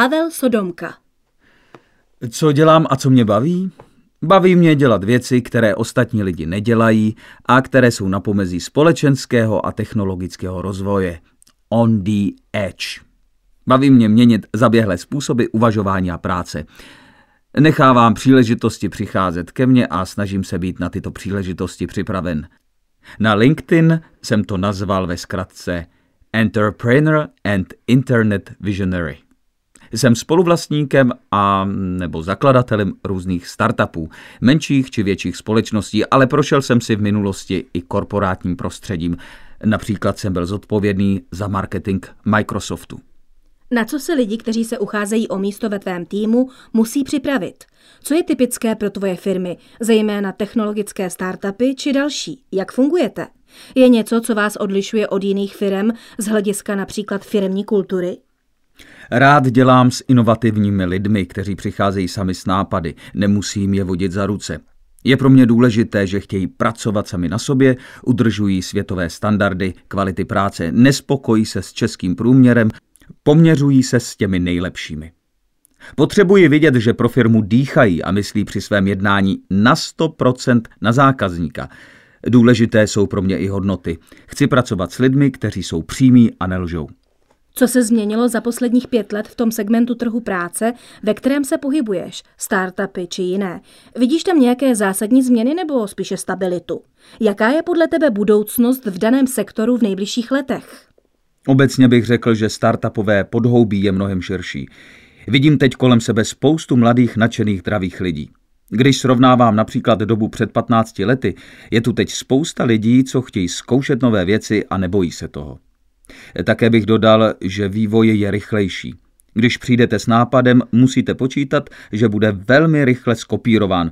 Pavel Sodomka. Co dělám a co mě baví? Baví mě dělat věci, které ostatní lidi nedělají a které jsou na pomezí společenského a technologického rozvoje. On the edge. Baví mě měnit zaběhlé způsoby uvažování a práce. Nechávám příležitosti přicházet ke mně a snažím se být na tyto příležitosti připraven. Na LinkedIn jsem to nazval ve zkratce Entrepreneur and Internet Visionary. Jsem spoluvlastníkem a nebo zakladatelem různých startupů, menších či větších společností, ale prošel jsem si v minulosti i korporátním prostředím. Například jsem byl zodpovědný za marketing Microsoftu. Na co se lidi, kteří se ucházejí o místo ve tvém týmu, musí připravit? Co je typické pro tvoje firmy, zejména technologické startupy či další? Jak fungujete? Je něco, co vás odlišuje od jiných firm z hlediska například firmní kultury? Rád dělám s inovativními lidmi, kteří přicházejí sami s nápady, nemusím je vodit za ruce. Je pro mě důležité, že chtějí pracovat sami na sobě, udržují světové standardy kvality práce, nespokojí se s českým průměrem, poměřují se s těmi nejlepšími. Potřebuji vidět, že pro firmu dýchají a myslí při svém jednání na 100% na zákazníka. Důležité jsou pro mě i hodnoty. Chci pracovat s lidmi, kteří jsou přímí a nelžou. Co se změnilo za posledních pět let v tom segmentu trhu práce, ve kterém se pohybuješ, startupy či jiné? Vidíš tam nějaké zásadní změny nebo spíše stabilitu? Jaká je podle tebe budoucnost v daném sektoru v nejbližších letech? Obecně bych řekl, že startupové podhoubí je mnohem širší. Vidím teď kolem sebe spoustu mladých, nadšených, zdravých lidí. Když srovnávám například dobu před 15 lety, je tu teď spousta lidí, co chtějí zkoušet nové věci a nebojí se toho. Také bych dodal, že vývoj je rychlejší. Když přijdete s nápadem, musíte počítat, že bude velmi rychle skopírován.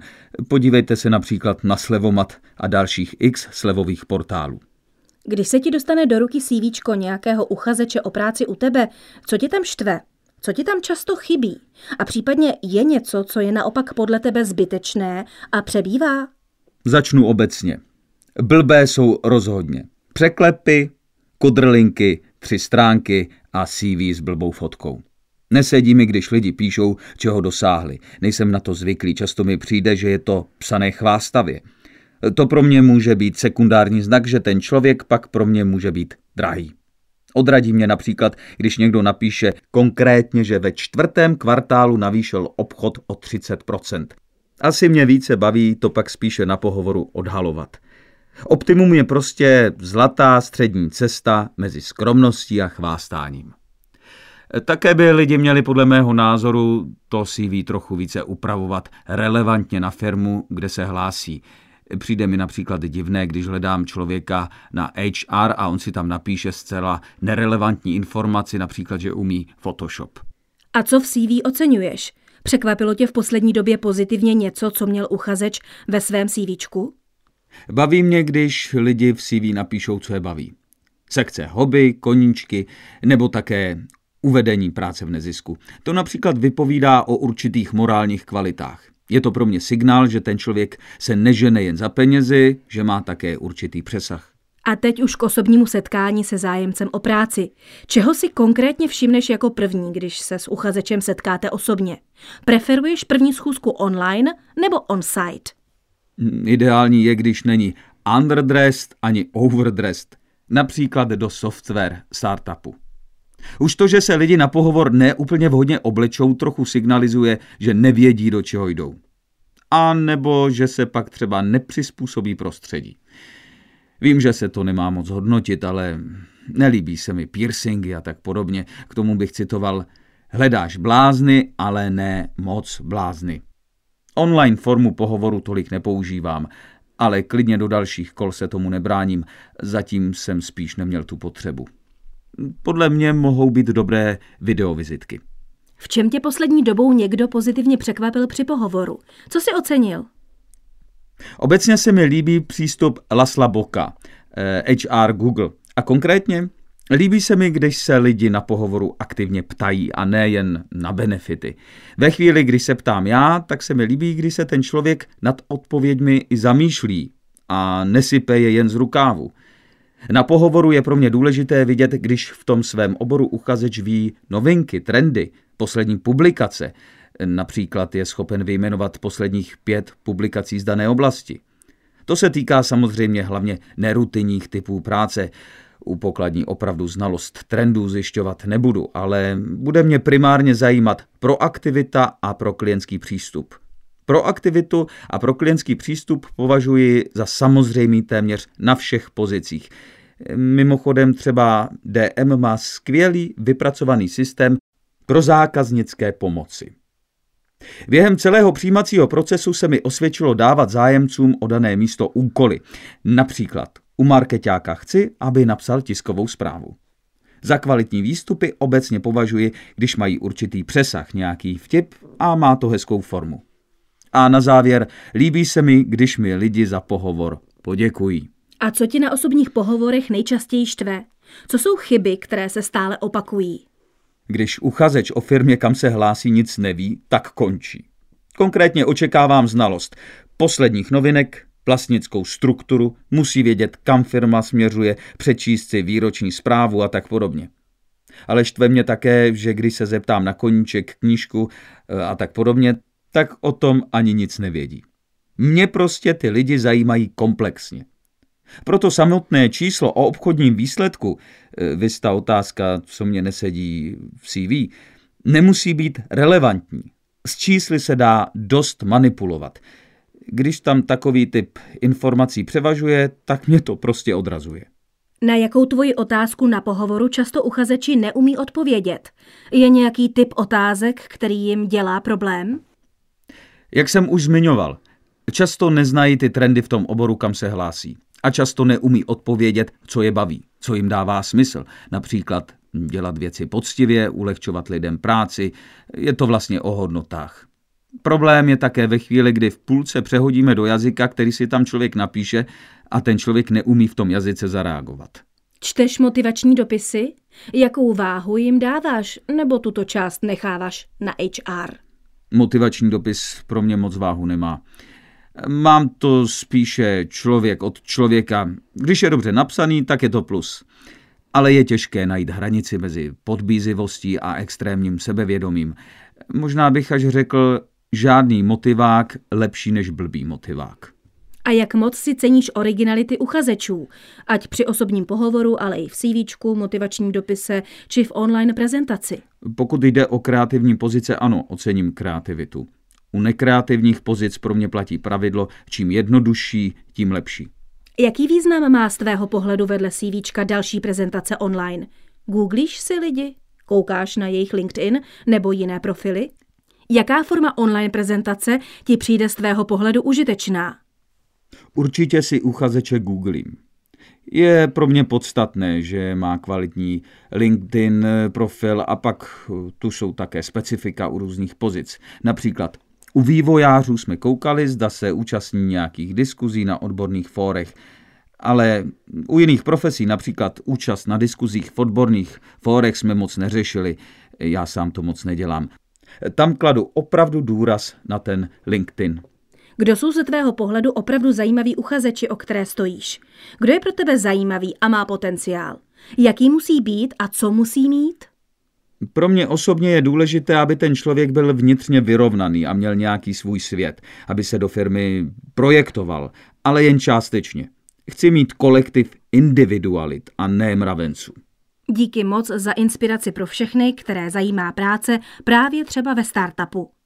Podívejte se například na Slevomat a dalších x slevových portálů. Když se ti dostane do ruky CV nějakého uchazeče o práci u tebe, co tě tam štve? Co ti tam často chybí? A případně je něco, co je naopak podle tebe zbytečné a přebývá? Začnu obecně. Blbé jsou rozhodně. Překlepy, kodrlinky, tři stránky a CV s blbou fotkou. Nesedí mi, když lidi píšou, čeho dosáhli. Nejsem na to zvyklý, často mi přijde, že je to psané chvástavě. To pro mě může být sekundární znak, že ten člověk pak pro mě může být drahý. Odradí mě například, když někdo napíše konkrétně, že ve čtvrtém kvartálu navýšil obchod o 30%. Asi mě více baví to pak spíše na pohovoru odhalovat. Optimum je prostě zlatá střední cesta mezi skromností a chvástáním. Také by lidi měli podle mého názoru to CV trochu více upravovat relevantně na firmu, kde se hlásí. Přijde mi například divné, když hledám člověka na HR a on si tam napíše zcela nerelevantní informaci, například, že umí Photoshop. A co v CV oceňuješ? Překvapilo tě v poslední době pozitivně něco, co měl uchazeč ve svém CVčku? Baví mě, když lidi v CV napíšou, co je baví. Sekce hobby, koníčky nebo také uvedení práce v nezisku. To například vypovídá o určitých morálních kvalitách. Je to pro mě signál, že ten člověk se nežene jen za penězi, že má také určitý přesah. A teď už k osobnímu setkání se zájemcem o práci. Čeho si konkrétně všimneš jako první, když se s uchazečem setkáte osobně? Preferuješ první schůzku online nebo on-site? Ideální je, když není underdressed ani overdressed, například do software startupu. Už to, že se lidi na pohovor neúplně vhodně oblečou, trochu signalizuje, že nevědí, do čeho jdou. A nebo že se pak třeba nepřizpůsobí prostředí. Vím, že se to nemá moc hodnotit, ale nelíbí se mi piercingy a tak podobně. K tomu bych citoval Hledáš blázny, ale ne moc blázny. Online formu pohovoru tolik nepoužívám, ale klidně do dalších kol se tomu nebráním. Zatím jsem spíš neměl tu potřebu. Podle mě mohou být dobré videovizitky. V čem tě poslední dobou někdo pozitivně překvapil při pohovoru? Co si ocenil? Obecně se mi líbí přístup Lasla Boka, HR Google. A konkrétně Líbí se mi, když se lidi na pohovoru aktivně ptají a ne jen na benefity. Ve chvíli, kdy se ptám já, tak se mi líbí, když se ten člověk nad odpověďmi i zamýšlí a nesype je jen z rukávu. Na pohovoru je pro mě důležité vidět, když v tom svém oboru uchazeč ví novinky, trendy, poslední publikace. Například je schopen vyjmenovat posledních pět publikací z dané oblasti. To se týká samozřejmě hlavně nerutinních typů práce. U pokladní opravdu znalost trendů zjišťovat nebudu, ale bude mě primárně zajímat proaktivita a pro klientský přístup. Proaktivitu a pro klientský přístup považuji za samozřejmý téměř na všech pozicích. Mimochodem třeba DM má skvělý vypracovaný systém pro zákaznické pomoci. Během celého přijímacího procesu se mi osvědčilo dávat zájemcům o dané místo úkoly. Například u marketáka chci, aby napsal tiskovou zprávu. Za kvalitní výstupy obecně považuji, když mají určitý přesah, nějaký vtip a má to hezkou formu. A na závěr, líbí se mi, když mi lidi za pohovor poděkují. A co ti na osobních pohovorech nejčastěji štve? Co jsou chyby, které se stále opakují? Když uchazeč o firmě, kam se hlásí, nic neví, tak končí. Konkrétně očekávám znalost posledních novinek, vlastnickou strukturu, musí vědět, kam firma směřuje, přečíst si výroční zprávu a tak podobně. Ale štve mě také, že když se zeptám na koníček, knížku eh, a tak podobně, tak o tom ani nic nevědí. Mě prostě ty lidi zajímají komplexně. Proto samotné číslo o obchodním výsledku, e, vysta otázka, co mě nesedí v CV, nemusí být relevantní. S čísly se dá dost manipulovat. Když tam takový typ informací převažuje, tak mě to prostě odrazuje. Na jakou tvoji otázku na pohovoru často uchazeči neumí odpovědět? Je nějaký typ otázek, který jim dělá problém? Jak jsem už zmiňoval, často neznají ty trendy v tom oboru, kam se hlásí a často neumí odpovědět, co je baví, co jim dává smysl. Například dělat věci poctivě, ulehčovat lidem práci, je to vlastně o hodnotách. Problém je také ve chvíli, kdy v půlce přehodíme do jazyka, který si tam člověk napíše a ten člověk neumí v tom jazyce zareagovat. Čteš motivační dopisy? Jakou váhu jim dáváš, nebo tuto část necháváš na HR? Motivační dopis pro mě moc váhu nemá. Mám to spíše člověk od člověka. Když je dobře napsaný, tak je to plus. Ale je těžké najít hranici mezi podbízivostí a extrémním sebevědomím. Možná bych až řekl, žádný motivák lepší než blbý motivák. A jak moc si ceníš originality uchazečů, ať při osobním pohovoru, ale i v CV, motivačním dopise či v online prezentaci? Pokud jde o kreativní pozice, ano, ocením kreativitu. U nekreativních pozic pro mě platí pravidlo, čím jednodušší, tím lepší. Jaký význam má z tvého pohledu vedle CVčka další prezentace online? Googlíš si lidi? Koukáš na jejich LinkedIn nebo jiné profily? Jaká forma online prezentace ti přijde z tvého pohledu užitečná? Určitě si uchazeče googlím. Je pro mě podstatné, že má kvalitní LinkedIn profil a pak tu jsou také specifika u různých pozic. Například u vývojářů jsme koukali, zda se účastní nějakých diskuzí na odborných fórech, ale u jiných profesí, například účast na diskuzích v odborných fórech jsme moc neřešili, já sám to moc nedělám. Tam kladu opravdu důraz na ten LinkedIn. Kdo jsou ze tvého pohledu opravdu zajímaví uchazeči, o které stojíš? Kdo je pro tebe zajímavý a má potenciál? Jaký musí být a co musí mít? Pro mě osobně je důležité, aby ten člověk byl vnitřně vyrovnaný a měl nějaký svůj svět, aby se do firmy projektoval, ale jen částečně. Chci mít kolektiv individualit a ne mravenců. Díky moc za inspiraci pro všechny, které zajímá práce právě třeba ve startupu.